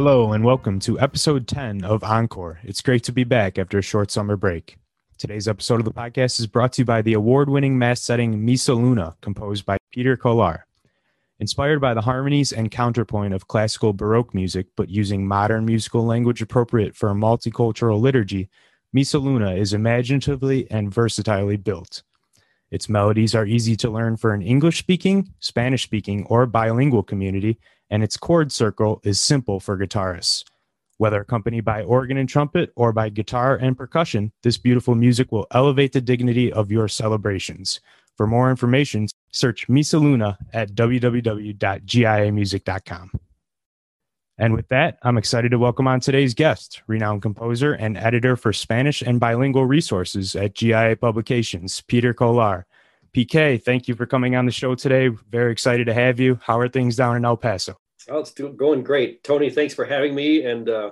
Hello, and welcome to episode 10 of Encore. It's great to be back after a short summer break. Today's episode of the podcast is brought to you by the award winning mass setting Misa Luna, composed by Peter Kolar. Inspired by the harmonies and counterpoint of classical Baroque music, but using modern musical language appropriate for a multicultural liturgy, Misa Luna is imaginatively and versatilely built. Its melodies are easy to learn for an English speaking, Spanish speaking, or bilingual community, and its chord circle is simple for guitarists. Whether accompanied by organ and trumpet or by guitar and percussion, this beautiful music will elevate the dignity of your celebrations. For more information, search Misa Luna at www.giamusic.com. And with that, I'm excited to welcome on today's guest, renowned composer and editor for Spanish and bilingual resources at GIA Publications, Peter Kolar. PK, thank you for coming on the show today. Very excited to have you. How are things down in El Paso? Oh, it's doing, going great. Tony, thanks for having me and uh,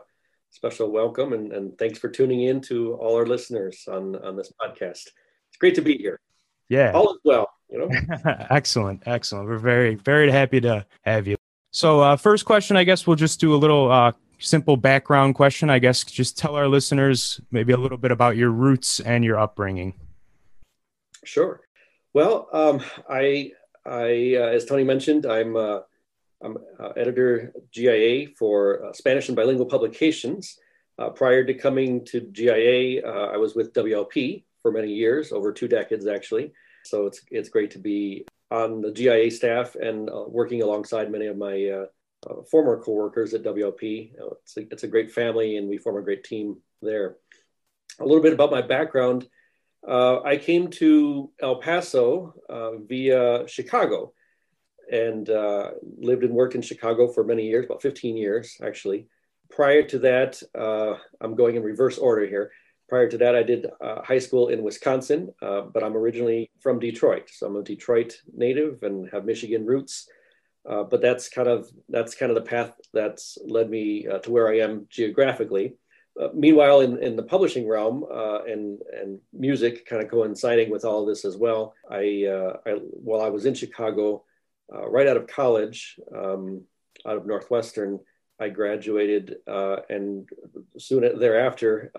special welcome. And, and thanks for tuning in to all our listeners on, on this podcast. It's great to be here. Yeah. All is well, you know? excellent. Excellent. We're very, very happy to have you. So, uh, first question, I guess we'll just do a little uh, simple background question. I guess just tell our listeners maybe a little bit about your roots and your upbringing. Sure. Well, um, I, I uh, as Tony mentioned, I'm, uh, I'm uh, editor GIA for uh, Spanish and bilingual publications. Uh, prior to coming to GIA, uh, I was with WLP for many years, over two decades actually. So it's it's great to be on the GIA staff and working alongside many of my former coworkers at WLP. It's a, it's a great family, and we form a great team there. A little bit about my background. Uh, I came to El Paso uh, via Chicago and uh, lived and worked in Chicago for many years, about 15 years actually. Prior to that, uh, I'm going in reverse order here. Prior to that, I did uh, high school in Wisconsin, uh, but I'm originally from Detroit. So I'm a Detroit native and have Michigan roots. but that's kind of that's kind of the path that's led me to where I am geographically. Uh, meanwhile, in, in the publishing realm uh, and and music kind of coinciding with all this as well, I, uh, I while I was in Chicago, uh, right out of college, um, out of Northwestern, I graduated uh, and soon thereafter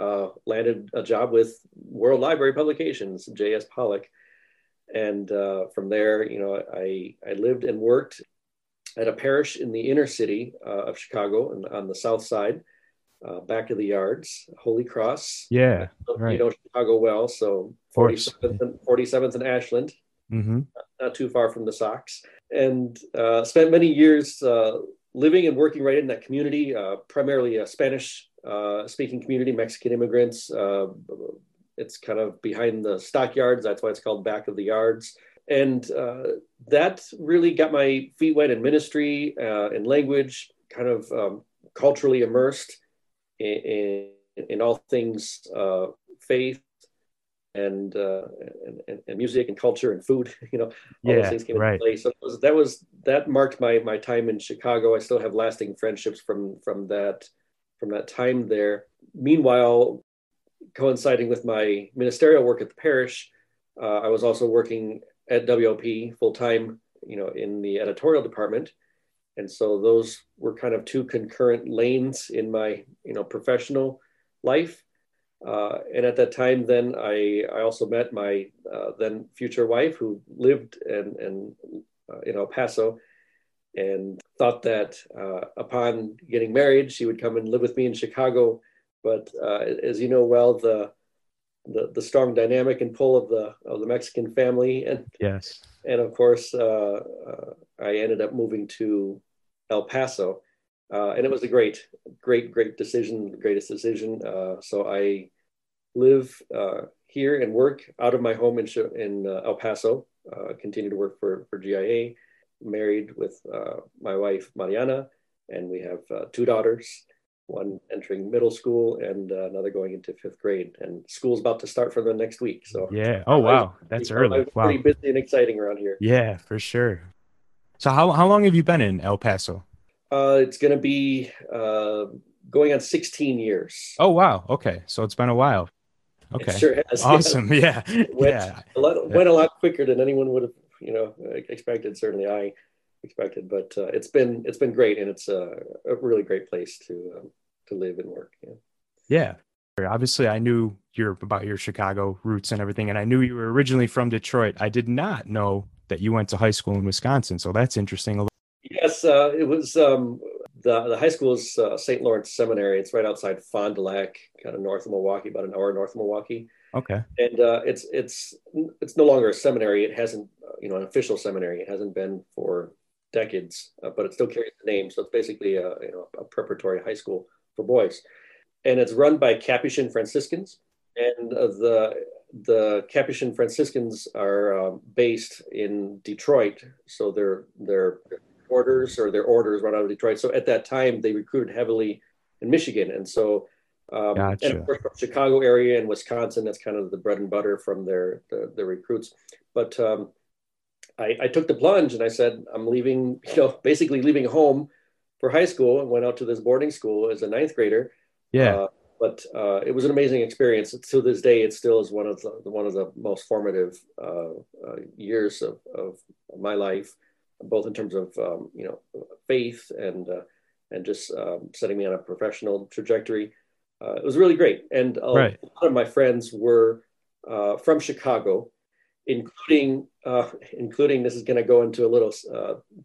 landed a job with World Library Publications, J.S. Paluch, and from there, you know, I I lived and worked at a parish in the inner city of Chicago and on the south side uh, back of the yards, Holy Cross. Yeah, right. You know Chicago well, so 47th and, 47th and Ashland, mm-hmm. not, not, too far from the Sox, and uh, spent many years uh, living and working right in that community, uh, primarily a Spanish uh, speaking community, Mexican immigrants. Uh, it's kind of behind the stockyards. That's why it's called back of the yards. And that really got my feet wet in ministry and language, kind of um, culturally immersed in, in all things uh, faith and, uh, and, and music and culture and food. You know, all yeah, those things came right. into play. So that was, that marked my my time in Chicago. I still have lasting friendships from from that from that time there. Meanwhile, coinciding with my ministerial work at the parish, uh, I was also working at WLP full time. You know, in the editorial department and so those were kind of two concurrent lanes in my you know professional life. Uh, and at that time then i i also met my uh, then future wife who lived and and uh, in el paso and thought that uh, upon getting married she would come and live with me in chicago. But uh, as you know well the the, the strong dynamic and pull of the of the Mexican family and yes. and of course uh, I ended up moving to El Paso. Uh, and it was a great, great, great decision, the greatest decision. Uh, so I live uh, here and work out of my home in, in uh, El Paso, uh, continue to work for, for GIA, married with uh, my wife, Mariana, and we have two daughters, one entering middle school and another going into fifth grade. And school's about to start for them next week. So yeah. Oh, wow. That's early. Wow. Pretty busy and exciting around here. Yeah, for sure. So how how long have you been in El Paso? Uh, it's going to be uh, going on 16 years. Oh wow! Okay, so it's been a while. Okay, it sure has. Awesome. Yeah, went yeah. A lot, went a lot quicker than anyone would have, you know, expected. Certainly, I expected. But uh, it's been it's been great, and it's a, a really great place to um, to live and work. Yeah. Yeah. Obviously, I knew your about your Chicago roots and everything, and I knew you were originally from Detroit. I did not know that you went to high school in Wisconsin, so that's interesting. Yes, uh, it was um, the the high school is uh, St. Lawrence Seminary. It's right outside Fond du Lac, kind of north of Milwaukee, about an hour north of Milwaukee. Okay. And uh, it's it's it's no longer a seminary. It hasn't uh, you know an official seminary. It hasn't been for decades, uh, but it still carries the name. So it's basically a you know a preparatory high school for boys and it's run by Capuchin Franciscans. And uh, the the Capuchin Franciscans are um, based in Detroit, so their their orders or their orders run out of Detroit. So at that time, they recruited heavily in Michigan, and so um, gotcha. and of course from Chicago area and Wisconsin, that's kind of the bread and butter from their the, the recruits. But um, I, I took the plunge and I said, I'm leaving, you know, basically leaving home for high school and went out to this boarding school as a ninth grader yeah. Uh, but uh, it was an amazing experience. To this day, it still is one of the one of the most formative uh, uh, years of, of my life, both in terms of um, you know faith and uh, and just um, setting me on a professional trajectory. Uh, it was really great, and a, right. lot of my friends were from Chicago, including including this is going to go into a little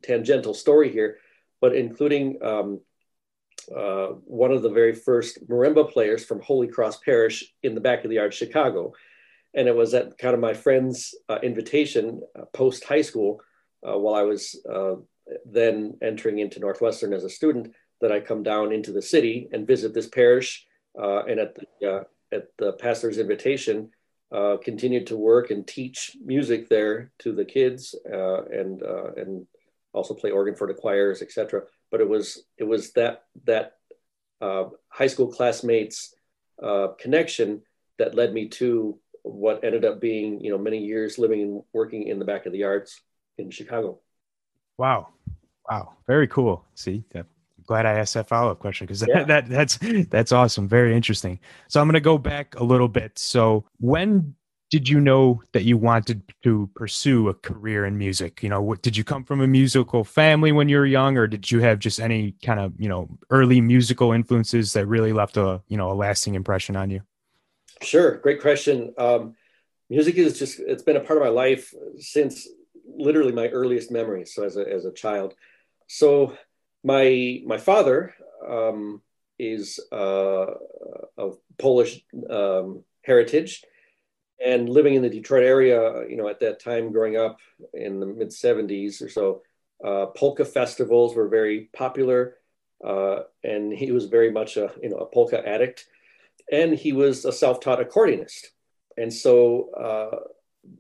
tangential story here, but including um, uh, one of the very first marimba players from Holy Cross Parish in the back of the yard, Chicago. And it was at kind of my friend's uh, invitation uh, post high school, uh, while I was uh, then entering into Northwestern as a student, that I come down into the city and visit this parish. and at the, at the pastor's invitation, continued to work and teach music there to the kids and, and also play organ for the choirs, etc but it was it was that that uh, high school classmates uh, connection that led me to what ended up being you know many years living and working in the back of the yards in Chicago. Wow, wow, very cool. See, glad I asked that follow up question because that, yeah. that that's that's awesome, very interesting. So I'm going to go back a little bit. So when did you know that you wanted to pursue a career in music? You know, what, did you come from a musical family when you were young, or did you have just any kind of you know early musical influences that really left a you know a lasting impression on you? Sure, great question. Um, music is just it's been a part of my life since literally my earliest memories. So as a as a child, so my my father um, is uh, of Polish um, heritage and living in the Detroit area, you know, at that time, growing up in the mid 70s or so, uh, polka festivals were very popular, uh, and he was very much a you know a polka addict, and he was a self-taught accordionist, and so uh,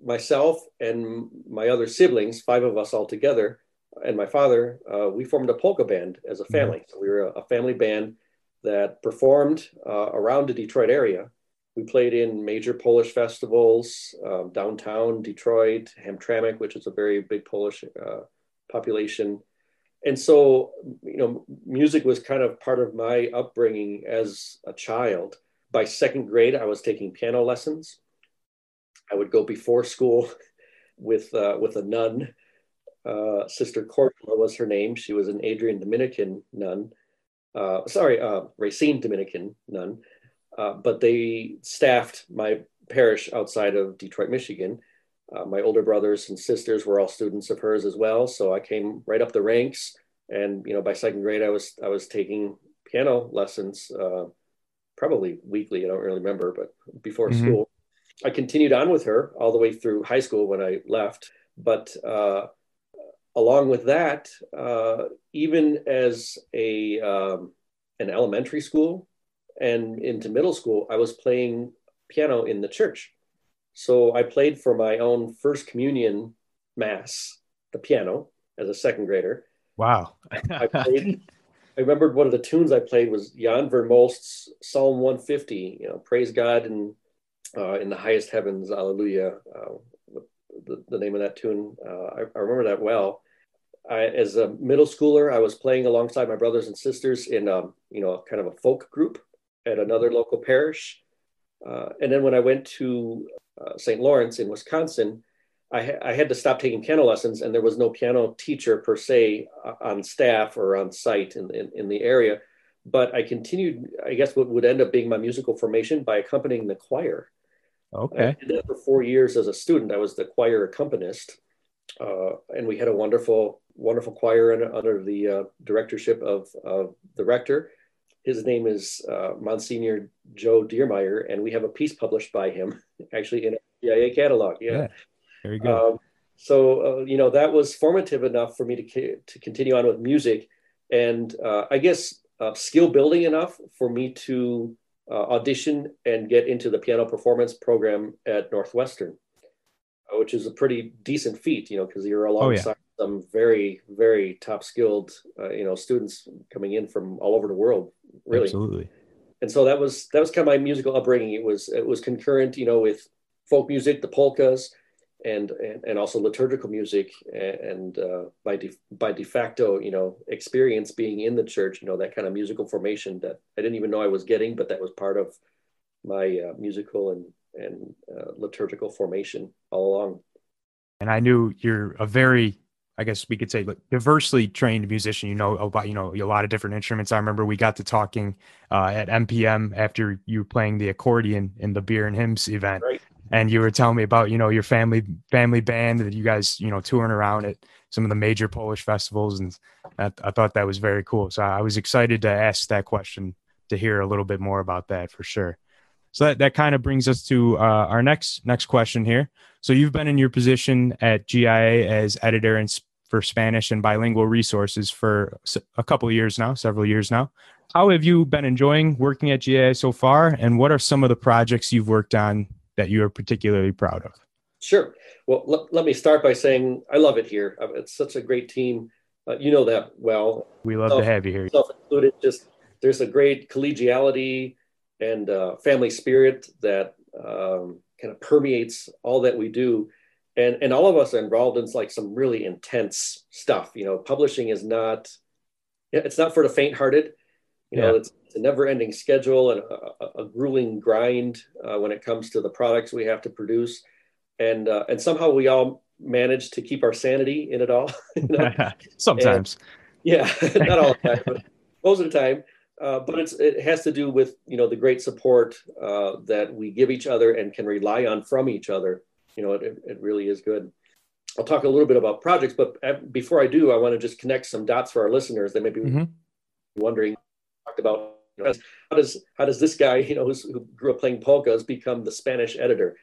myself and my other siblings, five of us all together, and my father, uh, we formed a polka band as a family. Mm-hmm. So we were a, a, family band that performed uh, around the Detroit area we played in major Polish festivals, um, downtown Detroit, Hamtramck, which is a very big Polish uh, population. And so, you know, music was kind of part of my upbringing as a child. By second grade, I was taking piano lessons. I would go before school with uh, with a nun. Uh, Sister Cordula was her name. She was an Adrian Dominican nun. Uh, sorry, uh, Racine Dominican nun uh, but they staffed my parish outside of Detroit, Michigan. Uh, my older brothers and sisters were all students of hers as well, so I came right up the ranks. And you know, by second grade, I was I was taking piano lessons, uh, probably weekly. I don't really remember, but before mm-hmm. school, I continued on with her all the way through high school when I left. But uh, along with that, uh, even as a um, an elementary school and into middle school, I was playing piano in the church. So I played for my own first communion mass, the piano, as a second grader. Wow. I played. I remembered one of the tunes I played was Jan Vermulst's Psalm 150. You know, praise God and uh, in the highest heavens, Alleluia. Uh, the, the, name of that tune, uh, I, I, remember that well. I, as a middle schooler, I was playing alongside my brothers and sisters in, um, you know, kind of a folk group at another local parish. Uh, and then when I went to uh, St. Lawrence in Wisconsin, I, I, had to stop taking piano lessons, and there was no piano teacher per se uh, on staff or on site in, in, in the area. But I continued, I guess, what would end up being my musical formation by accompanying the choir. Okay. I did that for four years as a student. I was the choir accompanist, uh, and we had a wonderful, wonderful choir under, under the uh, directorship of, of the rector. His name is uh, Monsignor Joe Deermeyer, and we have a piece published by him, actually in a GIA catalog. Yeah. yeah. Very good. Um, so uh, you know that was formative enough for me to to continue on with music, and uh, I guess uh, skill building enough for me to uh, audition and get into the piano performance program at Northwestern, which is a pretty decent feat, you know, because you're alongside oh, yeah. some very very top skilled uh, you know students coming in from all over the world, really. Absolutely. And so that was that was kind of my musical upbringing. It was it was concurrent, you know, with folk music, the polkas and, and, and also liturgical music and uh, by de, by de facto you know experience being in the church you know that kind of musical formation that I didn't even know I was getting but that was part of my uh, musical and and uh, liturgical formation all along and I knew you're a very I guess we could say like diversely trained musician. You know about you know a lot of different instruments. I remember we got to talking uh, at NPM after you were playing the accordion in the beer and hymns event, right and you were telling me about you know your family family band that you guys you know touring around at some of the major Polish festivals, and I, I thought that was very cool. So I was excited to ask that question to hear a little bit more about that for sure. So that, that kind of brings us to uh, our next next question here. So you've been in your position at GIA as editor and for Spanish and bilingual resources for a couple of years now, several years now. How have you been enjoying working at GIA so far, and what are some of the projects you've worked on that you are particularly proud of? Sure. Well, let, let me start by saying I love it here. Uh, it's such a great team. Uh, you know that well. We love to have you here. Self included. Just there's a great collegiality and uh, family spirit that um, kind of permeates all that we do. And, and all of us are involved in like some really intense stuff. You know, publishing is not, it's not for the faint hearted. You know, yeah. it's, it's, a never ending schedule and a, a, grueling grind uh, when it comes to the products we have to produce. And, uh, and somehow we all manage to keep our sanity in it all. You know? Sometimes. And, yeah, not all the time, but most of the time. Uh, but it's, it has to do with you know the great support uh, that we give each other and can rely on from each other. You know, it, it really is good. I'll talk a little bit about projects, but uh, before I do, I want to just connect some dots for our listeners that may be mm-hmm. wondering talked about you know, how does how does this guy you know who grew up playing polkas become the Spanish editor,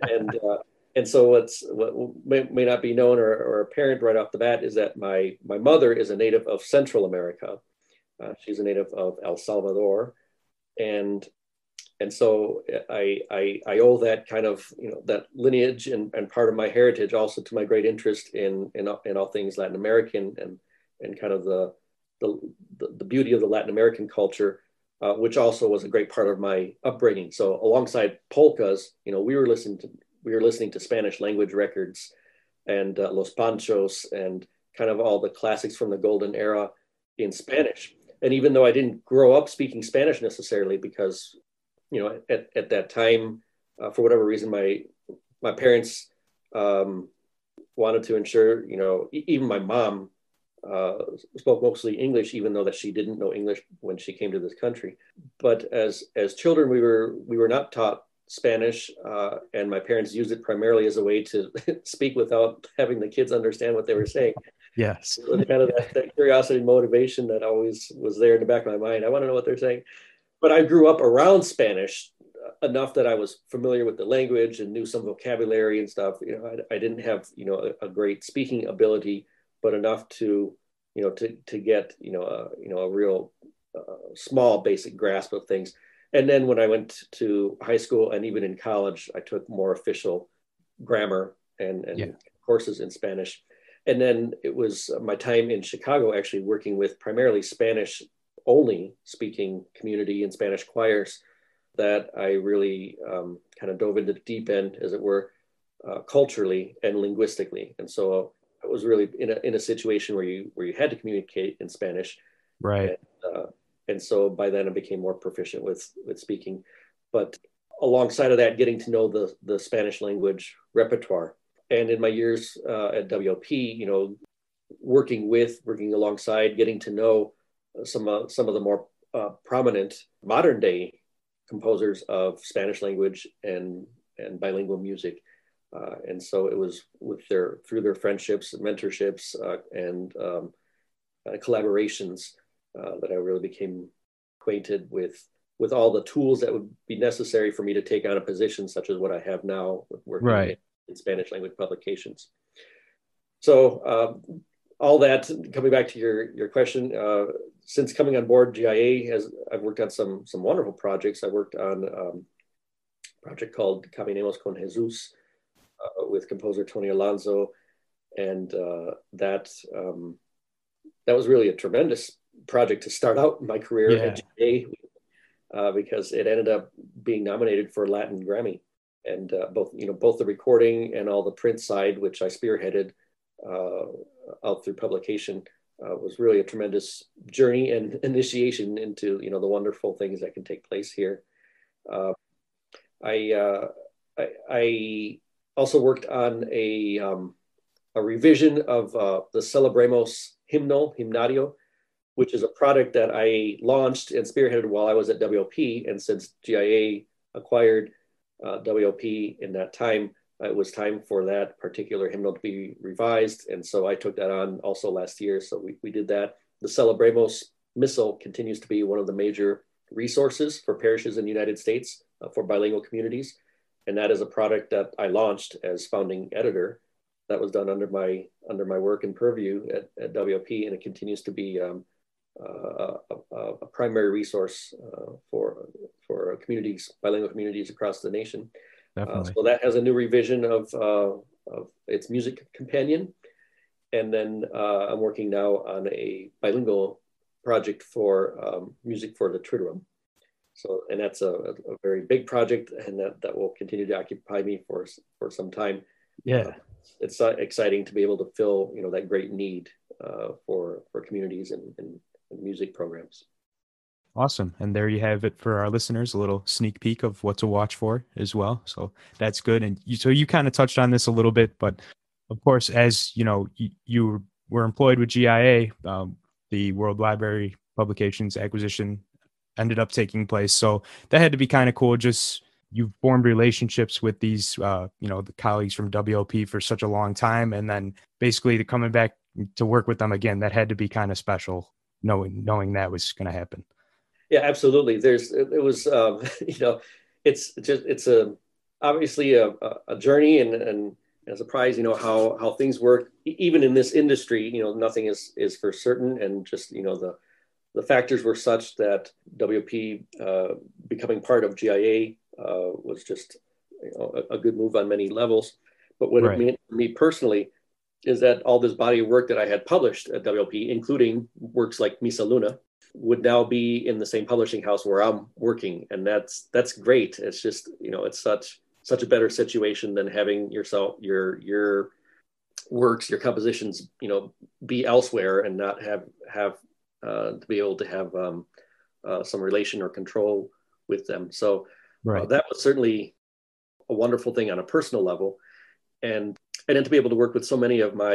and uh, and so what's what may, may not be known or, or, apparent right off the bat is that my my mother is a native of Central America, uh, she's a native of El Salvador, and and so I, I, I owe that kind of you know that lineage and, and part of my heritage also to my great interest in in, in all things Latin American and and kind of the the, the, beauty of the Latin American culture, uh, which also was a great part of my upbringing. So alongside polkas, you know, we were listening to we were listening to Spanish language records and uh, Los Panchos and kind of all the classics from the golden era in Spanish. And even though I didn't grow up speaking Spanish necessarily, because you know at, at that time, uh, for whatever reason, my my parents um, wanted to ensure, you know, even my mom uh, spoke mostly English, even though that she didn't know English when she came to this country. But as as children, we were we were not taught Spanish, uh, and my parents used it primarily as a way to speak without having the kids understand what they were saying. Yes, so kind of that, that curiosity and motivation that always was there in the back of my mind. I want to know what they're saying. But I grew up around Spanish enough that I was familiar with the language and knew some vocabulary and stuff. You know, I, I didn't have you know a, a great speaking ability but enough to you know to to get you know a you know a real uh, small basic grasp of things and then when i went to high school and even in college i took more official grammar and, and yeah. courses in spanish and then it was my time in chicago actually working with primarily spanish only speaking community and spanish choirs that i really um, kind of dove into the deep end as it were uh, culturally and linguistically and so I was really in a, in a situation where you where you had to communicate in Spanish. Right. And, uh, and so by then I became more proficient with with speaking. But alongside of that, getting to know the the Spanish language repertoire. And in my years uh, at WLP, you know, working with, working alongside, getting to know some uh, some of the more uh, prominent modern day composers of Spanish language and and bilingual music. Uh, and so it was with their through their friendships, mentorships, uh, and um, uh, collaborations uh, that I really became acquainted with with all the tools that would be necessary for me to take on a position such as what I have now with working right. In, Spanish language publications. So um, all that coming back to your your question, uh, since coming on board, GIA has I've worked on some some wonderful projects. I worked on um, a project called Caminemos con Jesus uh, with composer Tony Alonso, and uh, that um, that was really a tremendous project to start out my career yeah. at GIA uh, because it ended up being nominated for Latin Grammy, and uh, both you know both the recording and all the print side, which I spearheaded uh, out through publication uh, was really a tremendous journey and initiation into you know the wonderful things that can take place here. Uh, I, uh, I, I also worked on a um, a revision of uh, the Celebremos hymnal hymnario, which is a product that I launched and spearheaded while I was at WLP, and since GIA acquired uh, WLP in that time, it was time for that particular hymnal to be revised. And so I took that on also last year. So we, we did that. The Celebremos Missal continues to be one of the major resources for parishes in the United States uh, for bilingual communities. And that is a product that I launched as founding editor. That was done under my under my work and purview at, at WLP, and it continues to be um, uh, a, a, primary resource uh, for for communities, bilingual communities across the nation. Uh, so that has a new revision of, uh, of its music companion. And then uh, I'm working now on a bilingual project for um, music for the Triduum. So, and that's a, a, very big project and that, that will continue to occupy me for, for some time. Yeah. Uh, it's exciting to be able to fill, you know, that great need uh, for, for communities and, and, music programs. Awesome. And there you have it for our listeners, a little sneak peek of what to watch for as well. So that's good. And you, so you kind of touched on this a little bit, but of course, as you know, you, you were employed with GIA, um, the World Library Publications acquisition ended up taking place. So that had to be kind of cool. Just you've formed relationships with these, uh, you know, the colleagues from WLP for such a long time. And then basically to coming back to work with them again, that had to be kind of special knowing, knowing that was going to happen. Yeah, absolutely. There's it was um, you know it's just it's a obviously a, a journey and and a surprise. You know how how things work even in this industry. You know nothing is is for certain, and just you know the the factors were such that WP uh, becoming part of GIA uh, was just you know, a, a, good move on many levels. But what right. it meant for me personally is that all this body of work that I had published at WLP, including works like Misa Luna, would now be in the same publishing house where I'm working, and that's that's great. It's just you know it's such such a better situation than having yourself your your works your compositions you know be elsewhere and not have have uh, to be able to have um, uh, some relation or control with them. So uh, right. uh, that was certainly a wonderful thing on a personal level, and and then to be able to work with so many of my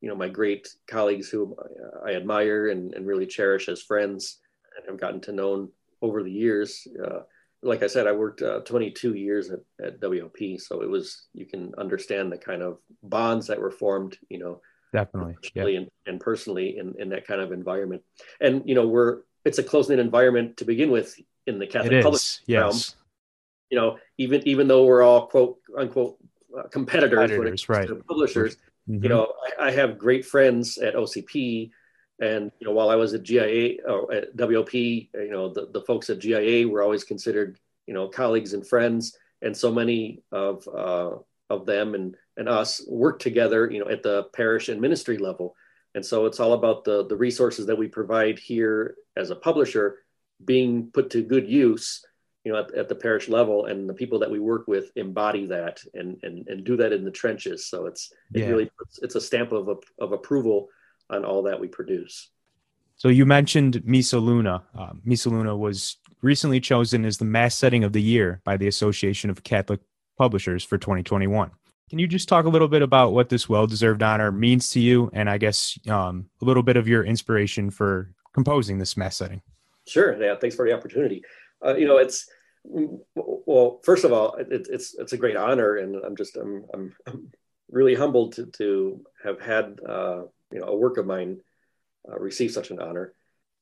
you know my great colleagues who I admire and, and really cherish as friends and have gotten to know over the years. Uh, like I said, I worked uh, 22 years at, at WLP, so it was you can understand the kind of bonds that were formed, you know, definitely, yeah. and, and personally in, in that kind of environment. And you know, we're it's a close knit environment to begin with in the Catholic public yes. realm. You know, even even though we're all quote unquote uh, competitors, competitors right. publishers, Mm-hmm. You know, I, I, have great friends at OCP, and you know, while I was at GIA or at WLP, you know, the, the folks at GIA were always considered, you know, colleagues and friends, and so many of uh, of them and and us work together, you know, at the parish and ministry level. And so it's all about the the resources that we provide here as a publisher being put to good use you know, at, at, the parish level and the people that we work with embody that and, and, and do that in the trenches. So it's, it yeah. really, puts, it's a stamp of, of approval on all that we produce. So you mentioned Misa Luna. Uh, Misa Luna was recently chosen as the mass setting of the year by the Association of Catholic Publishers for 2021. Can you just talk a little bit about what this well-deserved honor means to you, and I guess um, a little bit of your inspiration for composing this mass setting? Sure. Yeah. Thanks for the opportunity. Uh, you know, it's well. First of all, it, it's it's a great honor, and I'm just I'm I'm, I'm really humbled to to have had uh, you know a work of mine uh, receive such an honor.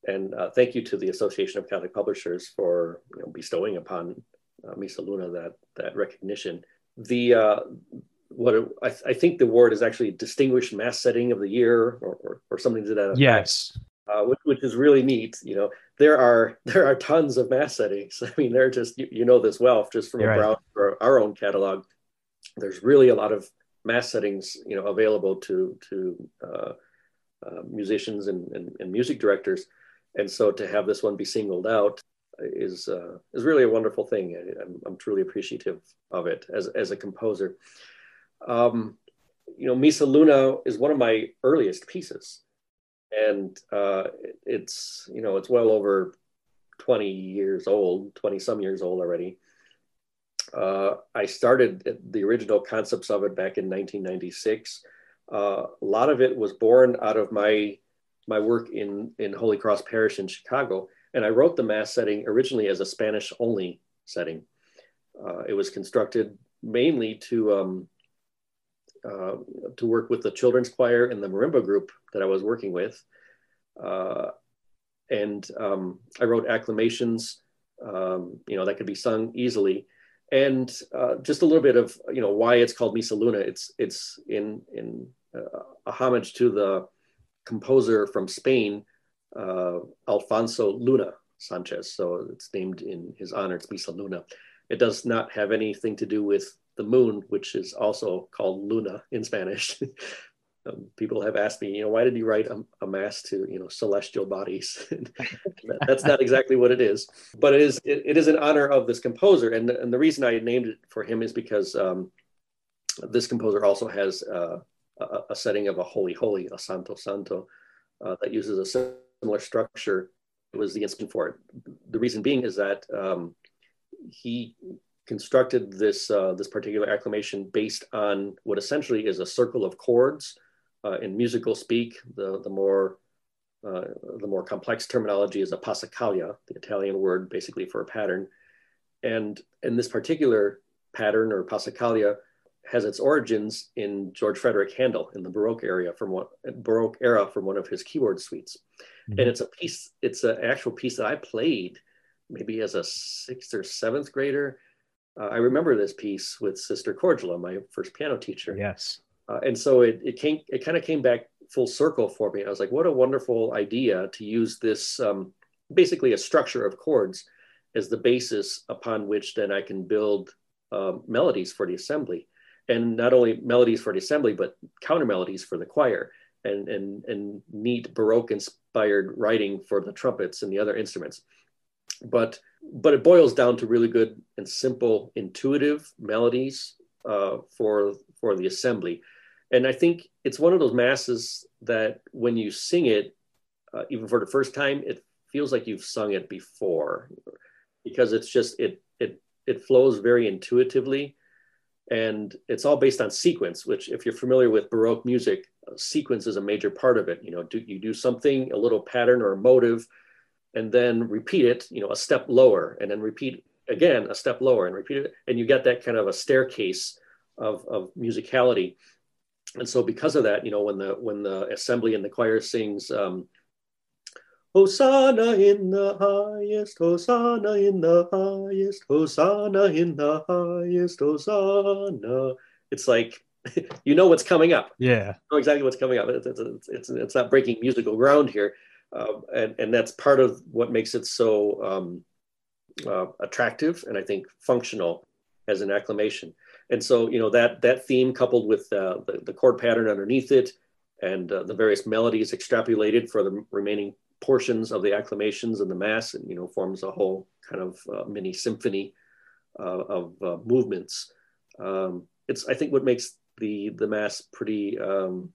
And uh, thank you to the Association of Catholic Publishers for you know, bestowing upon uh, Misa Luna that that recognition. The uh, what it, I, I, think the award is actually distinguished mass setting of the year or, or, or something to that effect. Yes, uh, which, which, is really neat. You know, there are there are tons of mass settings. I mean, they're just you, you know this well just from a browse for our own catalog. There's really a lot of mass settings you know available to to uh, uh, musicians and, and, and music directors and so to have this one be singled out is uh, is really a wonderful thing. I, am I'm truly appreciative of it as as a composer. Um, you know, Misa Luna is one of my earliest pieces, and uh, it's you know it's well over 20 years old, 20 some years old already. Uh, I started the original concepts of it back in 1996. Uh, a lot of it was born out of my my work in, in Holy Cross Parish in Chicago. And I wrote the Mass setting originally as a Spanish only setting. Uh, it was constructed mainly to, um, uh, to work with the children's choir and the marimba group that I was working with. Uh, and um, I wrote acclamations, um, you know, that could be sung easily. And uh, just a little bit of, you know, why it's called Misa Luna. It's, it's in, in uh, a homage to the composer from Spain, uh, Alfonso Luna Sanchez. So it's named in his honor. It's Misa Luna. It does not have anything to do with the moon, which is also called Luna in Spanish. um, people have asked me, you know, why did you write a, a mass to, you know, celestial bodies? That's not exactly what it is, but it is. It, it is in honor of this composer, and and the reason I named it for him is because um, this composer also has uh, a, a setting of a holy holy, a santo santo, uh, that uses a similar structure. It was the instant for it. The reason being is that um, he constructed this uh, this particular acclamation based on what essentially is a circle of chords. Uh, in musical speak, the the more uh, the more complex terminology is a passacaglia, the Italian word basically for a pattern. And in this particular pattern or passacaglia, has its origins in George Frederick Handel in the Baroque area from what Baroque era from one of his keyboard suites. Mm-hmm. And it's a piece, it's an actual piece that I played maybe as a sixth or seventh grader. Uh, I remember this piece with Sister Cordula, my first piano teacher. Yes. Uh, and so it, it came, it kind of came back full circle for me. I was like, what a wonderful idea to use this um, basically a structure of chords as the basis upon which then I can build uh, melodies for the assembly and not only melodies for the assembly, but counter melodies for the choir and, and, and neat Baroque inspired writing for the trumpets and the other instruments. But, but it boils down to really good and simple, intuitive melodies uh, for, for the assembly. And I think it's one of those masses that when you sing it, uh, even for the first time, it feels like you've sung it before because it's just, it, it, it flows very intuitively and it's all based on sequence which if you're familiar with baroque music sequence is a major part of it you know do you do something a little pattern or a motive and then repeat it you know a step lower and then repeat again a step lower and repeat it and you get that kind of a staircase of, of musicality and so because of that you know when the when the assembly and the choir sings um, Hosanna in the highest, Hosanna in the highest, Hosanna in the highest, Hosanna. It's like you know what's coming up. Yeah, you know exactly what's coming up. It's it's it's, it's not breaking musical ground here, uh, and and that's part of what makes it so um, uh, attractive and I think functional as an acclamation. And so you know that that theme coupled with uh, the the chord pattern underneath it and uh, the various melodies extrapolated for the remaining portions of the acclamations and the mass and you know forms a whole kind of uh, mini symphony uh, of movements um, it's i think what makes the the mass pretty um,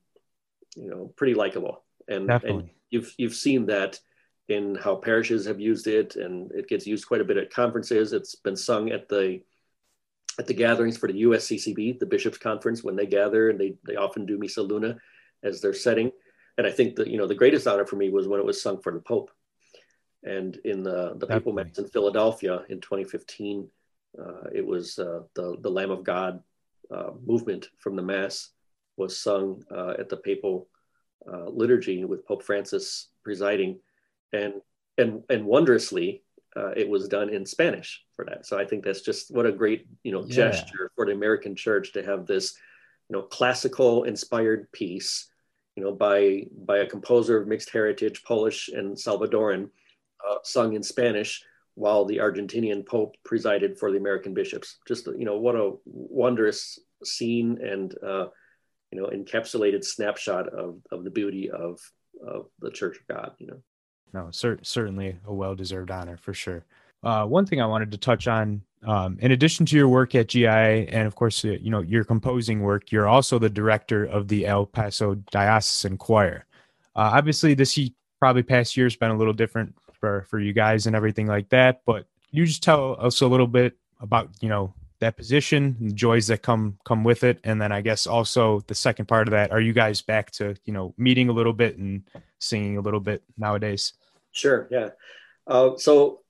you know pretty likable and, and you've you've seen that in how parishes have used it and it gets used quite a bit at conferences. It's been sung at the at the gatherings for the USCCB, the Bishops' Conference, when they gather, and they they often do Misa Luna as their setting. And I think that you know the greatest honor for me was when it was sung for the Pope, and in the the Papal Mass in Philadelphia in 2015, uh, it was uh, the the Lamb of God uh, movement from the Mass was sung uh, at the Papal uh, liturgy with Pope Francis presiding, and and and wondrously uh, it was done in Spanish for that. So I think that's just what a great you know yeah. gesture for the American Church to have this you know classical inspired piece you know by by a composer of mixed heritage, Polish and Salvadoran, uh, sung in Spanish while the Argentinian Pope presided for the American bishops. Just you know what a wondrous scene and uh, you know encapsulated snapshot of of the beauty of of the Church of God. You know no, cer- certainly a well deserved honor for sure. Uh, one thing I wanted to touch on, um, in addition to your work at GIA and of course, uh, you know your composing work, you're also the director of the El Paso Diocesan Choir. Uh, obviously, this probably past year has been a little different for for you guys and everything like that. But you just tell us a little bit about you know that position, the joys that come come with it, and then I guess also the second part of that: are you guys back to you know meeting a little bit and singing a little bit nowadays? Sure. Yeah. Uh, so,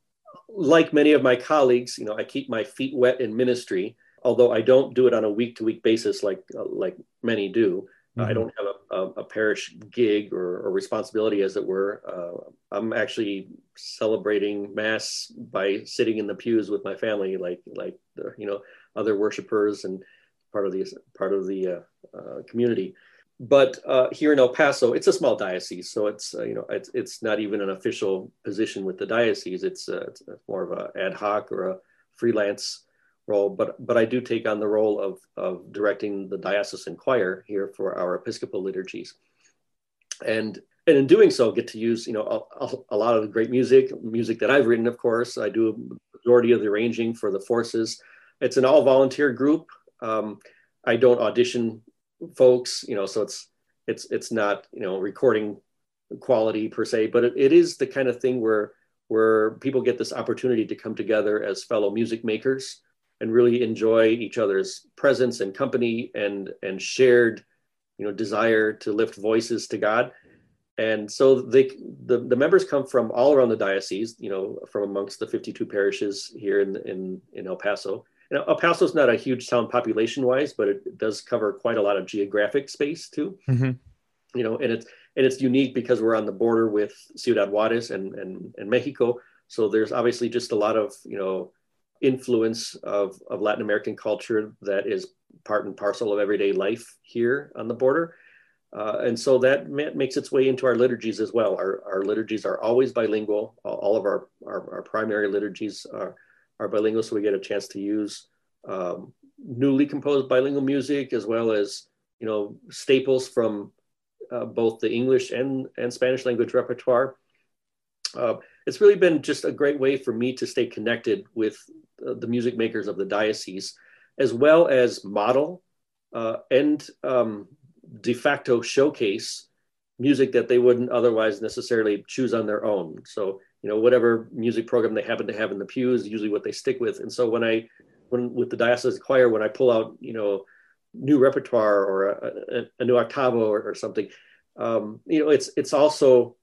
like many of my colleagues, you know, I keep my feet wet in ministry, although I don't do it on a week to week basis like uh, like many do. Mm-hmm. I don't have a, a, a parish gig or, or, responsibility, as it were. Uh, I'm actually celebrating mass by sitting in the pews with my family, like like the, you know other worshipers and part of the part of the uh, uh, community. But uh, here in El Paso, it's a small diocese, so it's uh, you know it's it's not even an official position with the diocese. It's, uh, it's more of a ad hoc or a freelance role, but but I do take on the role of of directing the diocesan choir here for our Episcopal liturgies, and and in doing so, get to use you know a, a, lot of great music, music that I've written. Of course, I do a majority of the arranging for the forces. It's an all volunteer group. Um, I don't audition folks, you know, so it's it's it's not you know recording quality per se, but it, it is the kind of thing where where people get this opportunity to come together as fellow music makers and really enjoy each other's presence and company and and shared you know desire to lift voices to god. And so they the, the members come from all around the diocese you know from amongst the 52 parishes here in in, in el paso. And el paso is not a huge town population wise but it does cover quite a lot of geographic space too. Mm-hmm. you know and it's and it's unique because we're on the border with ciudad juarez and and, and mexico. So there's obviously just a lot of you know influence of, of Latin American culture that is part and parcel of everyday life here on the border. Uh, and so that makes its way into our liturgies as well. Our, our liturgies are always bilingual. All of our, our, our, primary liturgies are, are bilingual, so we get a chance to use um, newly composed bilingual music as well as you know staples from uh, both the English and, and Spanish language repertoire. Uh, it's really been just a great way for me to stay connected with the music makers of the diocese, as well as model uh, and um, de facto showcase music that they wouldn't otherwise necessarily choose on their own. So, you know, whatever music program they happen to have in the pews, is usually what they stick with. And so when I, when with the diocesan choir, when I pull out, you know, new repertoire or a, a, a new octavo or, or something, um, you know, it's it's also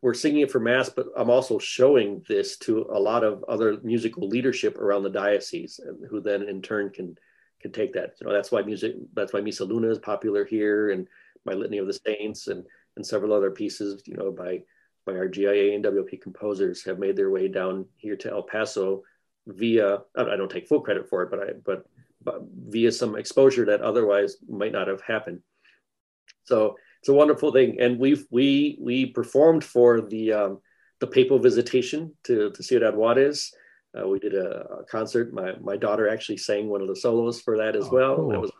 we're singing it for mass, but I'm also showing this to a lot of other musical leadership around the diocese, who then in turn can can take that. You know, that's why music, that's why Misa Luna is popular here, and my Litany of the Saints, and and several other pieces, you know, by by our GIA and WP composers have made their way down here to El Paso via. I don't take full credit for it, but I but, but via some exposure that otherwise might not have happened. So it's a wonderful thing. And we've we we performed for the um, the papal visitation to, to Ciudad Juarez. Uh, we did a, a, concert. My my daughter actually sang one of the solos for that as oh, well. Cool. That was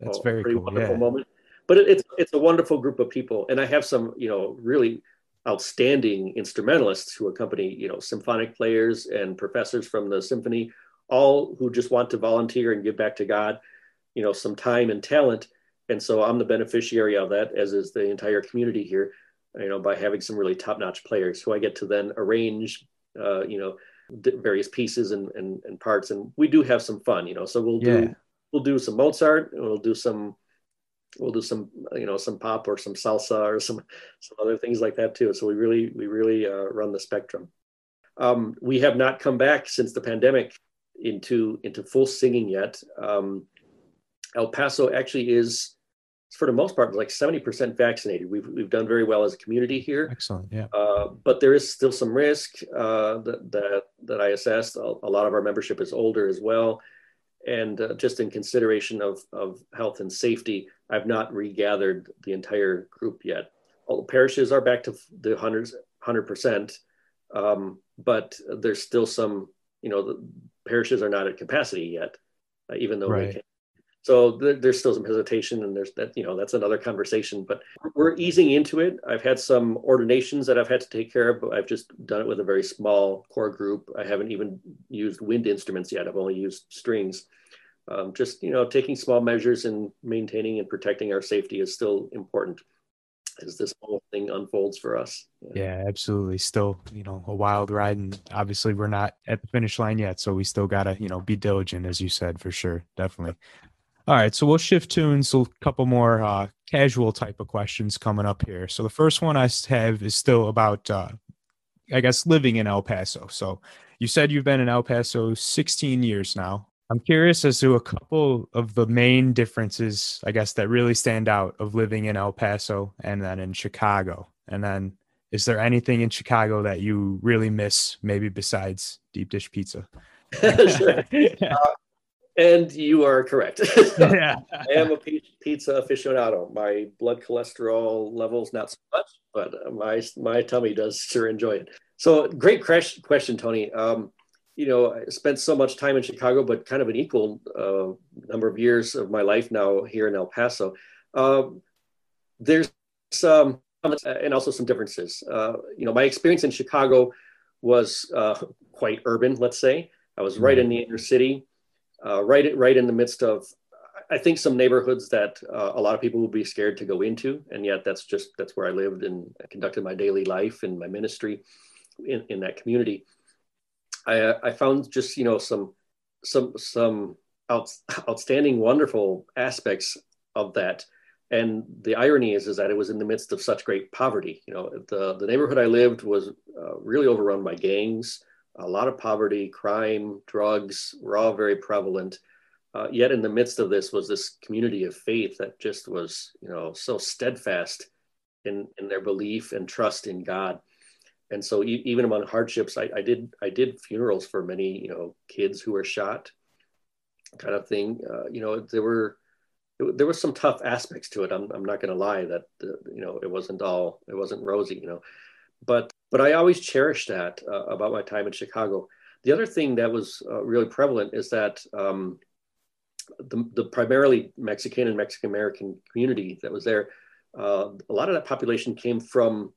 that's a very pretty cool. wonderful yeah. moment. But it, it's it's a wonderful group of people, and I have some you know really outstanding instrumentalists who accompany you know symphonic players and professors from the symphony, all who just want to volunteer and give back to God, you know, some time and talent and so I'm the beneficiary of that, as is the entire community here. You know, by having some really top-notch players who I get to then arrange, uh, you know, various pieces and, and, and parts, and we do have some fun, you know. So we'll yeah. do we'll do some Mozart, and we'll do some we'll do some you know some pop or some salsa or some some other things like that too. So we really we really uh, run the spectrum. Um, we have not come back since the pandemic into into full singing yet. Um, El Paso actually is for the most part, like 70% vaccinated. We've, we've done very well as a community here. Excellent. Yeah. Uh, but there is still some risk uh, that, that, that I assessed. A, a, lot of our membership is older as well. And uh, just in consideration of, of health and safety, I've not regathered the entire group yet. All the parishes are back to the hundreds, 100%. Um, but there's still some, you know, the parishes are not at capacity yet, uh, even though right. we can so th- there's still some hesitation, and there's that you know that's another conversation. But we're easing into it. I've had some ordinations that I've had to take care of, but I've just done it with a very small core group. I haven't even used wind instruments yet. I've only used strings. Um, just you know, taking small measures and maintaining and protecting our safety is still important as this whole thing unfolds for us. Yeah. yeah, absolutely. Still, you know, a wild ride, and obviously we're not at the finish line yet, so we still gotta, you know, be diligent, as you said, for sure, definitely. All right, so we'll shift tunes. A couple more uh, casual type of questions coming up here. So the first one I have is still about, uh, I guess, living in El Paso. So you said you've been in El Paso 16 years now. I'm curious as to a couple of the main differences, I guess, that really stand out of living in El Paso and then in Chicago. And then, is there anything in Chicago that you really miss, maybe besides deep dish pizza? sure. uh, and you are correct. yeah. I am a pizza aficionado. My blood cholesterol levels not so much, but my my tummy does sure enjoy it. So great question, Tony. Um, you know, I spent so much time in Chicago, but kind of an equal uh, number of years of my life now here in El Paso. Um, there's some, and also some differences. Uh, you know, my experience in Chicago was uh, quite urban, let's say. I was right in the inner city uh, right right in the midst of I think some neighborhoods that uh, a lot of people would be scared to go into, and yet that's just that's where I lived and conducted my daily life and my ministry in, in that community. I, uh, I found just you know some some some out, outstanding, wonderful aspects of that. And the irony is, is that it was in the midst of such great poverty. You know, the the neighborhood I lived was uh, really overrun by gangs a lot of poverty, crime, drugs were all very prevalent. Uh, yet in the midst of this was this community of faith that just was, you know, so steadfast in, in their belief and trust in God. And so e- even among hardships, I, I, did I did funerals for many, you know, kids who were shot, kind of thing. Uh, you know, there were there was some tough aspects to it. I'm, I'm not going to lie that uh, you know it wasn't all it wasn't rosy. You know, but but I always cherished that uh, about my time in Chicago. The other thing that was uh, really prevalent is that um, the, the, primarily Mexican and Mexican American community that was there, uh, a lot of that population came from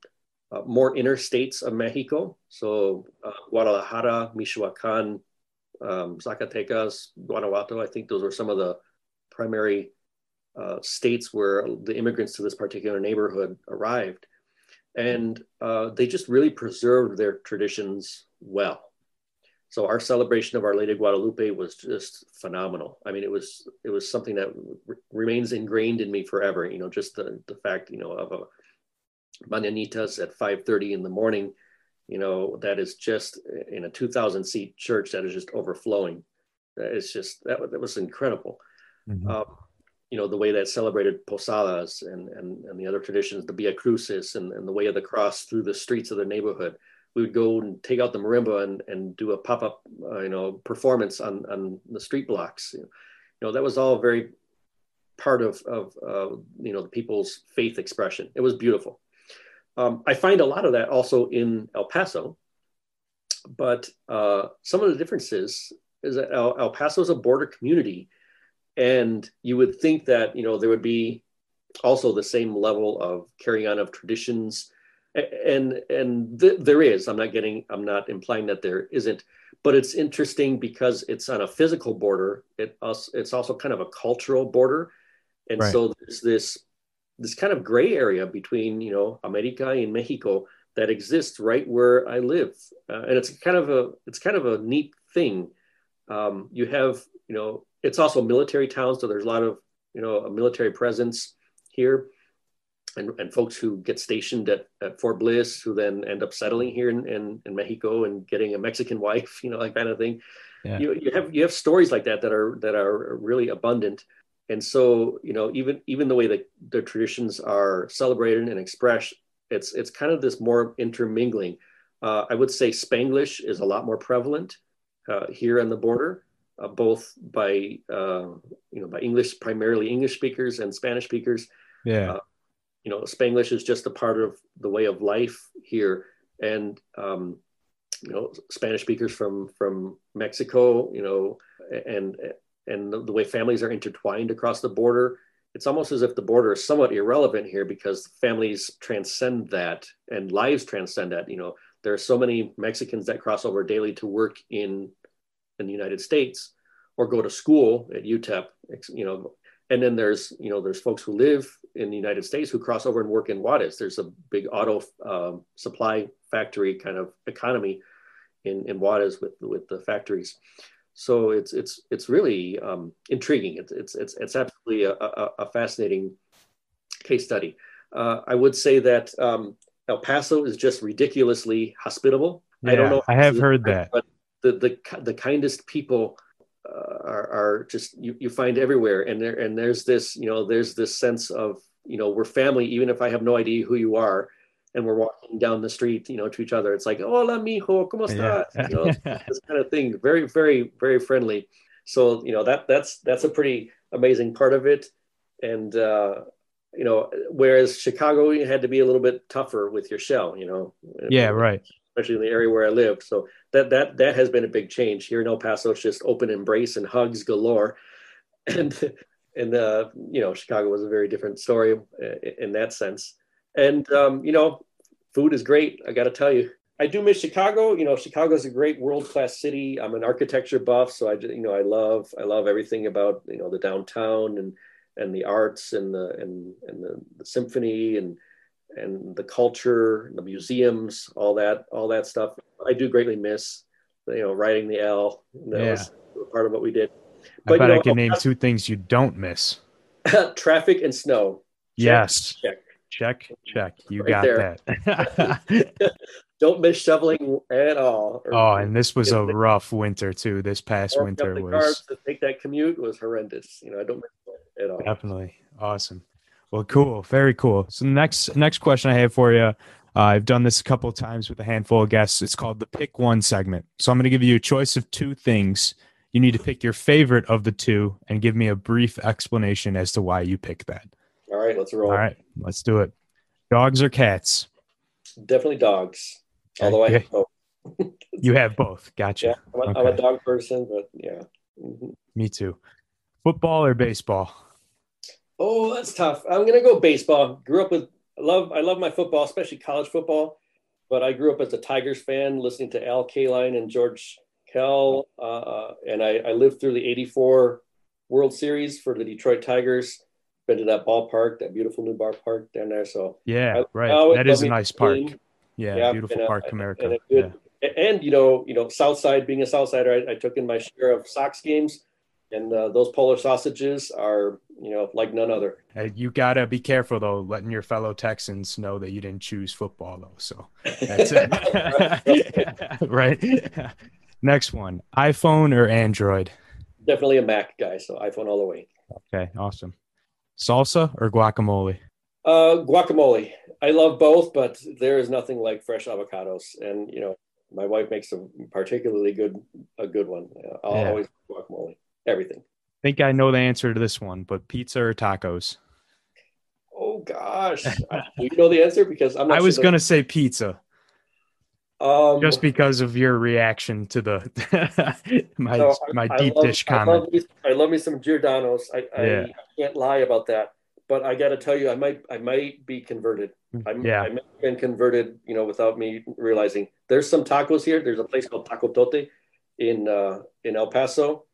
uh, more inner states of Mexico. So uh, Guadalajara, Michoacan, um, Zacatecas, Guanajuato, I think those were some of the primary uh, states where the immigrants to this particular neighborhood arrived and uh, they just really preserved their traditions well. So our celebration of Our Lady of Guadalupe was just phenomenal. I mean, it was it was something that r- remains ingrained in me forever. You know, just the the fact you know of a mañanitas at 5:30 in the morning. You know, that is just in a 2,000 seat church that is just overflowing. It's just that that was incredible. Mm-hmm. Um, you know, the way that celebrated posadas and, and, and the other traditions, the Via Crucis and, and the way of the cross through the streets of the neighborhood. We would go and take out the marimba and, and do a pop-up, uh, you know, performance on, on the street blocks. You know, that was all very part of, of uh, you know, the people's faith expression. It was beautiful. Um, I find a lot of that also in El Paso, but uh, some of the differences is that El, El Paso is a border community and you would think that you know there would be also the same level of carrying on of traditions and and th- there is i'm not getting i'm not implying that there isn't but it's interesting because it's on a physical border it also, it's also kind of a cultural border and right. so there's this this kind of gray area between you know america and mexico that exists right where I live, uh, and it's kind of a it's kind of a neat thing. Um, you have you know it's also a military town, so there's a lot of you know a military presence here, and, and folks who get stationed at, at Fort Bliss who then end up settling here in, in, in Mexico and getting a Mexican wife, you know, like kind of thing. Yeah. You, you have you have stories like that that are that are really abundant and so you know even even the way that the traditions are celebrated and expressed it's it's kind of this more intermingling uh, i would say spanglish is a lot more prevalent uh, here on the border uh, both by uh, you know by english primarily english speakers and spanish speakers yeah uh, you know spanglish is just a part of the way of life here and um, you know spanish speakers from from mexico you know and and the, the, way families are intertwined across the border. It's almost as if the border is somewhat irrelevant here because families transcend that and lives transcend that. You know, there are so many Mexicans that cross over daily to work in in the United States or go to school at UTEP. You know, and then there's you know there's folks who live in the United States who cross over and work in Juarez. There's a big auto uh, supply factory kind of economy in in Juarez with with the factories. So it's it's it's really um, intriguing. It's it's it's, it's absolutely a, a, a fascinating case study. Uh, I would say that um, El Paso is just ridiculously hospitable. Yeah, I don't know. I have heard that. But the the the kindest people uh, are, are just you, you find everywhere, and there and there's this you know there's this sense of you know we're family even if I have no idea who you are and we're walking down the street, you know, to each other. It's like, hola, mijo, ¿cómo estás? Yeah. You know, this kind of thing. Very, very, very friendly. So, you know, that that's that's a pretty amazing part of it. And uh, you know, whereas Chicago you had to be a little bit tougher with your shell, you know. Yeah, right. Especially in the area where I lived. So that that that has been a big change. Here in El Paso, it's just open embrace and hugs galore. And and uh, you know, Chicago was a very different story uh, in that sense. And um, you know, food is great. I got to tell you, I do miss Chicago. You know, Chicago is a great world class city. I'm an architecture buff, so I you know I love I love everything about you know the downtown and and the arts and the and and the, the symphony and and the culture, the museums, all that all that stuff. I do greatly miss you know riding the L. That yeah. was part of what we did. But, I bet you know, I can name two things you don't miss: traffic and snow. Check, yes. Check. Check, check. You right got there. that. Don't miss shoveling at all. Oh, and this was a rough winter too. This past winter was to take that commute was horrendous. You know, I don't miss it at all. Definitely awesome. Well, cool, very cool. So the next next question I have for you. Uh, I've done this a couple of times with a handful of guests. It's called the pick one segment. So I'm going to give you a choice of two things. You need to pick your favorite of the two and give me a brief explanation as to why you picked that. All right, let's roll. All right, let's do it. Dogs or cats? Definitely dogs. Although okay. I have both. you have both. Gotcha. Yeah, I'm a, okay. I'm a dog person, but yeah. Mm-hmm. Me too. Football or baseball? Oh, that's tough. I'm gonna go baseball. Grew up with I love I love my football, especially college football. But I grew up as a Tigers fan, listening to Al Kaline and George Kell, uh, uh and I, I lived through the '84 World Series for the Detroit Tigers been to that ballpark, that beautiful new bar park down there. So yeah, I, right. I that is a nice park. Yeah, yeah, beautiful and, park, America. And, good, yeah. and, you know, you know, South Side being a South Sider, I, I took in my share of Sox games, and uh, those polar sausages are, you know, like none other. You gotta be careful though, letting your fellow Texans know that you didn't choose football though. So that's it. right. Next one: iPhone or Android? Definitely a Mac guy, so iPhone all the way. Okay, awesome. Salsa or guacamole? Uh, guacamole. I love both, but there is nothing like fresh avocados. And you know, my wife makes a particularly good a good one. I'll yeah. always guacamole. Everything. I think I know the answer to this one, but pizza or tacos? Oh gosh, you know the answer because I'm. I was sure gonna say pizza. Um, just because of your reaction to the my no, my I, deep I love, dish comment. I love, me, I love me some Giordano's. I, yeah. I, can't lie about that. But I got to tell you, I might I might be converted. I, yeah. I might have been converted, you know, without me realizing. There's some tacos here. There's a place called Taco Tote in uh, in El Paso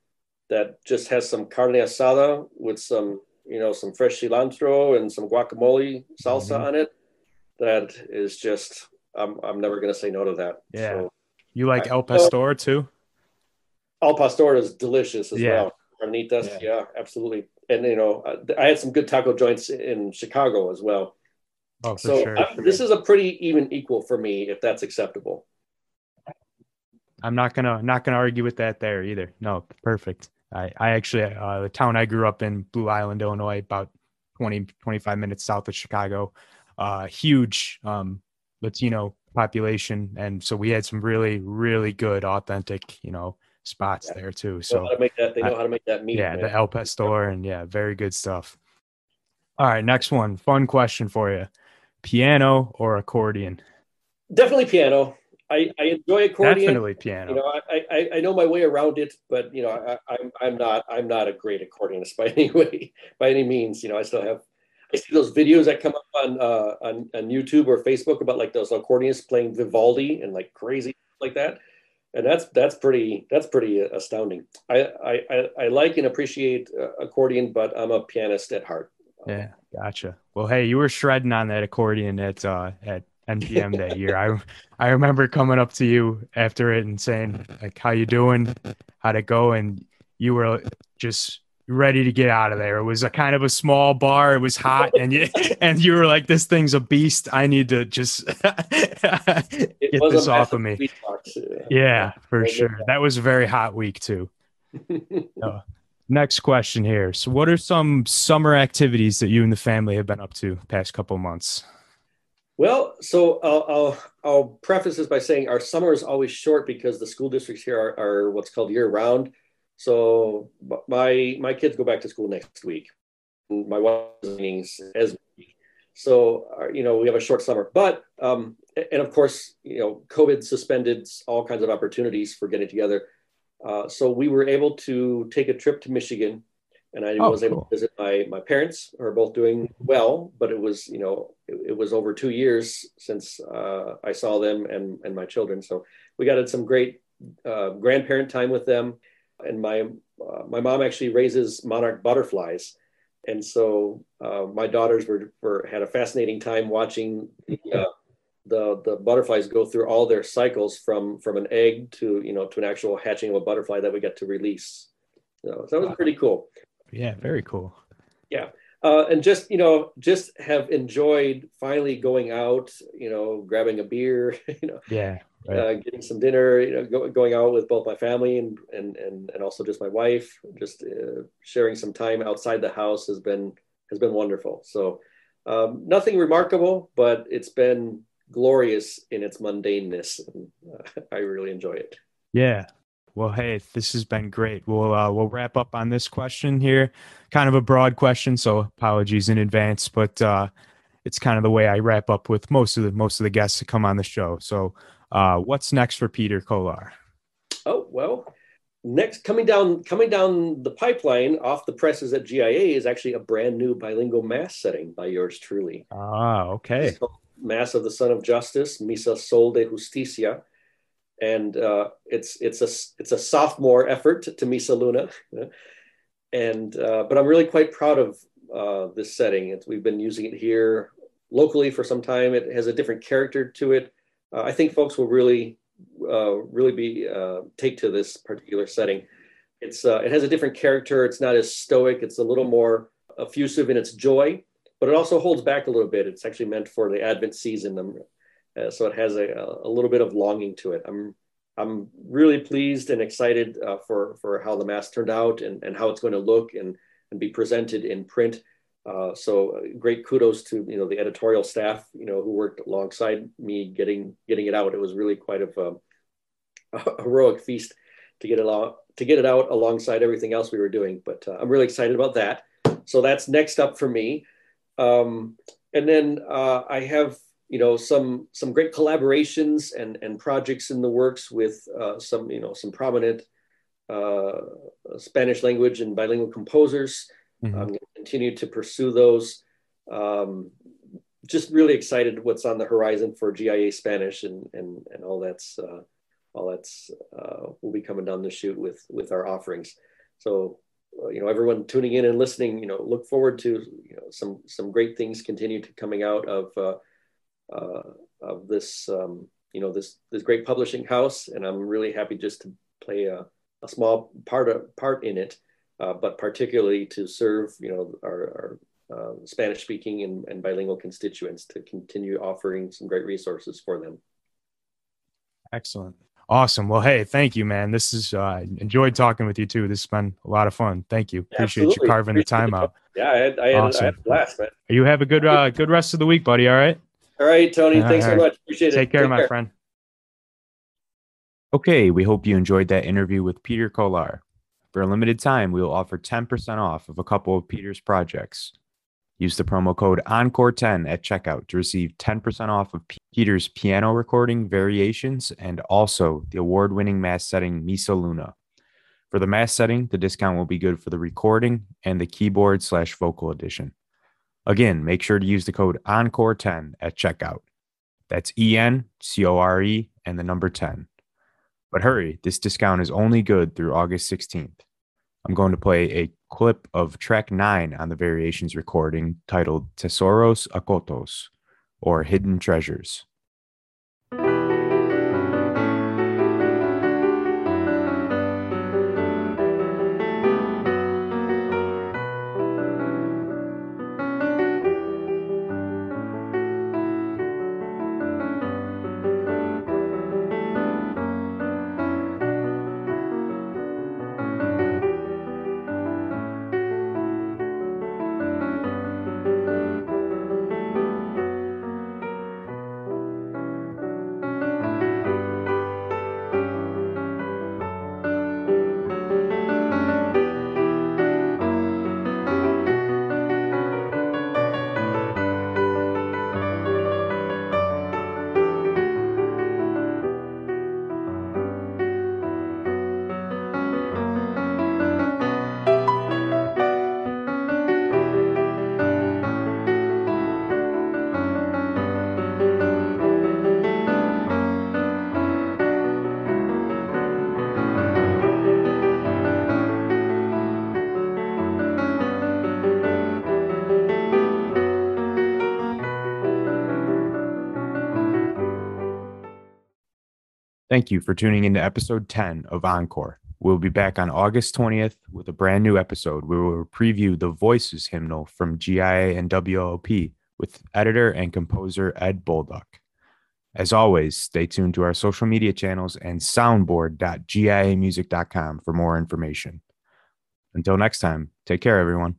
that just has some carne asada with some, you know, some fresh cilantro and some guacamole salsa mm-hmm. on it. That is just I'm I'm never going to say no to that. Yeah. So, You like I- El Pastor too? Al Pastor is delicious as Yeah. well. Carnitas, Yeah. yeah. absolutely. And you know, I had some good taco joints in Chicago as well. Oh, for So sure. I- this is a pretty even equal for me, if that's acceptable. I'm not gonna not gonna argue with that there either. No, perfect. I I actually uh, the town I grew up in, Blue Island, Illinois, about 20 25 minutes south of Chicago. Uh, huge um, Latino population, and so we had some really really good authentic you know spots Yeah. there too. They know So how to make that. They know how to make that meat. yeah, man. the El Pastor, and yeah, very good stuff. All right, next one. Fun question for you: piano or accordion? Definitely piano. I, I enjoy accordion. Definitely piano. You know, I, I I know my way around it, but you know, I, I'm I'm not I'm not a great accordionist by any way by any means. You know, I still have I see those videos that come up on uh on, on YouTube or Facebook about like those accordionists playing Vivaldi and like crazy like that. And that's that's pretty that's pretty astounding. I I, I, I like and appreciate uh, accordion, but I'm a pianist at heart. Yeah, gotcha. Well, hey, you were shredding on that accordion at uh at NPM that year. I I remember coming up to you after it and saying like, "How you doing? How'd it go?" And you were just ready to get out of there. It was a kind of a small bar. It was hot, and you and you were like, "This thing's a beast. I need to just get this off of me." Yeah, for sure. That was a very hot week too. Uh, next question here. So, what are some summer activities that you and the family have been up to past couple months? Well, so I'll, I'll I'll preface this by saying our summer is always short because the school districts here are, are what's called year round. So my my kids go back to school next week. My wife's meetings as. So uh, you know we have a short summer, but um, and of course you know COVID suspended all kinds of opportunities for getting together. Uh, so we were able to take a trip to Michigan, and I Oh, was able cool. to visit my my parents, who are both doing well. But it was you know it, it was over two years since uh, I saw them and and my children. So we got some great uh, grandparent time with them, and my uh, my mom actually raises monarch butterflies, and so uh, my daughters were, were had a fascinating time watching the, uh, the the butterflies go through all their cycles from from an egg to you know to an actual hatching of a butterfly that we get to release. So that was pretty cool. Yeah, very cool. Yeah. Uh, and just you know just have enjoyed finally going out you know grabbing a beer you know Yeah, right. uh, getting some dinner you know go, going out with both my family and and and, and also just my wife just uh, sharing some time outside the house has been has been wonderful so um, nothing remarkable but it's been glorious in its mundaneness and uh, i really enjoy it yeah. Well, hey, this has been great. We'll uh, we'll wrap up on this question here. Kind of a broad question, so apologies in advance, but uh, it's kind of the way I wrap up with most of the most of the guests that come on the show. So, uh, what's next for Peter Kolar? Oh well, next coming down coming down the pipeline off the presses at GIA is actually a brand new bilingual mass setting by yours truly. Ah, okay. Called Mass of the Sun of Justice, Misa Sol de Justicia, and uh, it's it's a it's a sophomore effort to Misa Luna, and uh, but I'm really quite proud of uh, this setting. It's, we've been using it here locally for some time. It has a different character to it. Uh, I think folks will really uh, really be uh, take to this particular setting. It's it has a different character. It's not as stoic. It's a little more effusive in its joy, but it also holds back a little bit. It's actually meant for the Advent season, um, uh, so it has a, a little bit of longing to it. I'm I'm really pleased and excited uh, for for how the mass turned out and, and how it's going to look and and be presented in print. Uh, so uh, great kudos to you know the editorial staff you know who worked alongside me getting getting it out. It was really quite of a, a heroic feast to get it out to get it out alongside everything else we were doing. But uh, I'm really excited about that. So that's next up for me. Um, and then uh, I have you know some some great collaborations and and projects in the works with uh, some you know some prominent uh, Spanish language and bilingual composers. Mhm. I'm going to continue to pursue those. Um, just really excited what's on the horizon for GIA Spanish and and and all that's uh, all that's uh, will be coming down the chute with with our offerings. So uh, you know everyone tuning in and listening, you know, look forward to you know some some great things continue to coming out of uh, of this um, you know this this great publishing house, and I'm really happy just to play a, a small part of, part in it, uh, but particularly to serve you know our, our uh, Spanish speaking and, and bilingual constituents to continue offering some great resources for them. Excellent. Awesome. Well, hey, thank you, man. This is uh, enjoyed talking with you too. This has been a lot of fun. Thank you. Appreciate Absolutely. you carving Appreciate the time out. Yeah, I had, I had, awesome. I had a blast, man. You have a good uh, good rest of the week, buddy. All right. All right, Tony. Thanks very much. Appreciate Take it. Care, Take care, my friend. Okay, we hope you enjoyed that interview with Peter Kolar. For a limited time, we will offer 10% off of a couple of Peter's projects. Use the promo code ENCORE10 at checkout to receive 10% off of Peter's piano recording variations and also the award winning mass setting Misa Luna. For the mass setting, the discount will be good for the recording and the keyboard slash vocal edition. Again, make sure to use the code ENCORE10 at checkout. That's E N C O R E and the number 10. But hurry, this discount is only good through August 16th. I'm going to play a clip of track 9 on the Variations recording titled Tesoros Ocultos, or Hidden Treasures. Thank you for tuning into episode 10 of Encore. We'll be back on August 20th with a brand new episode where we'll preview the Voices hymnal from GIA and WLP with editor and composer Ed Bolduc. As always, stay tuned to our social media channels and soundboard.giamusic.com for more information. Until next time, take care, everyone.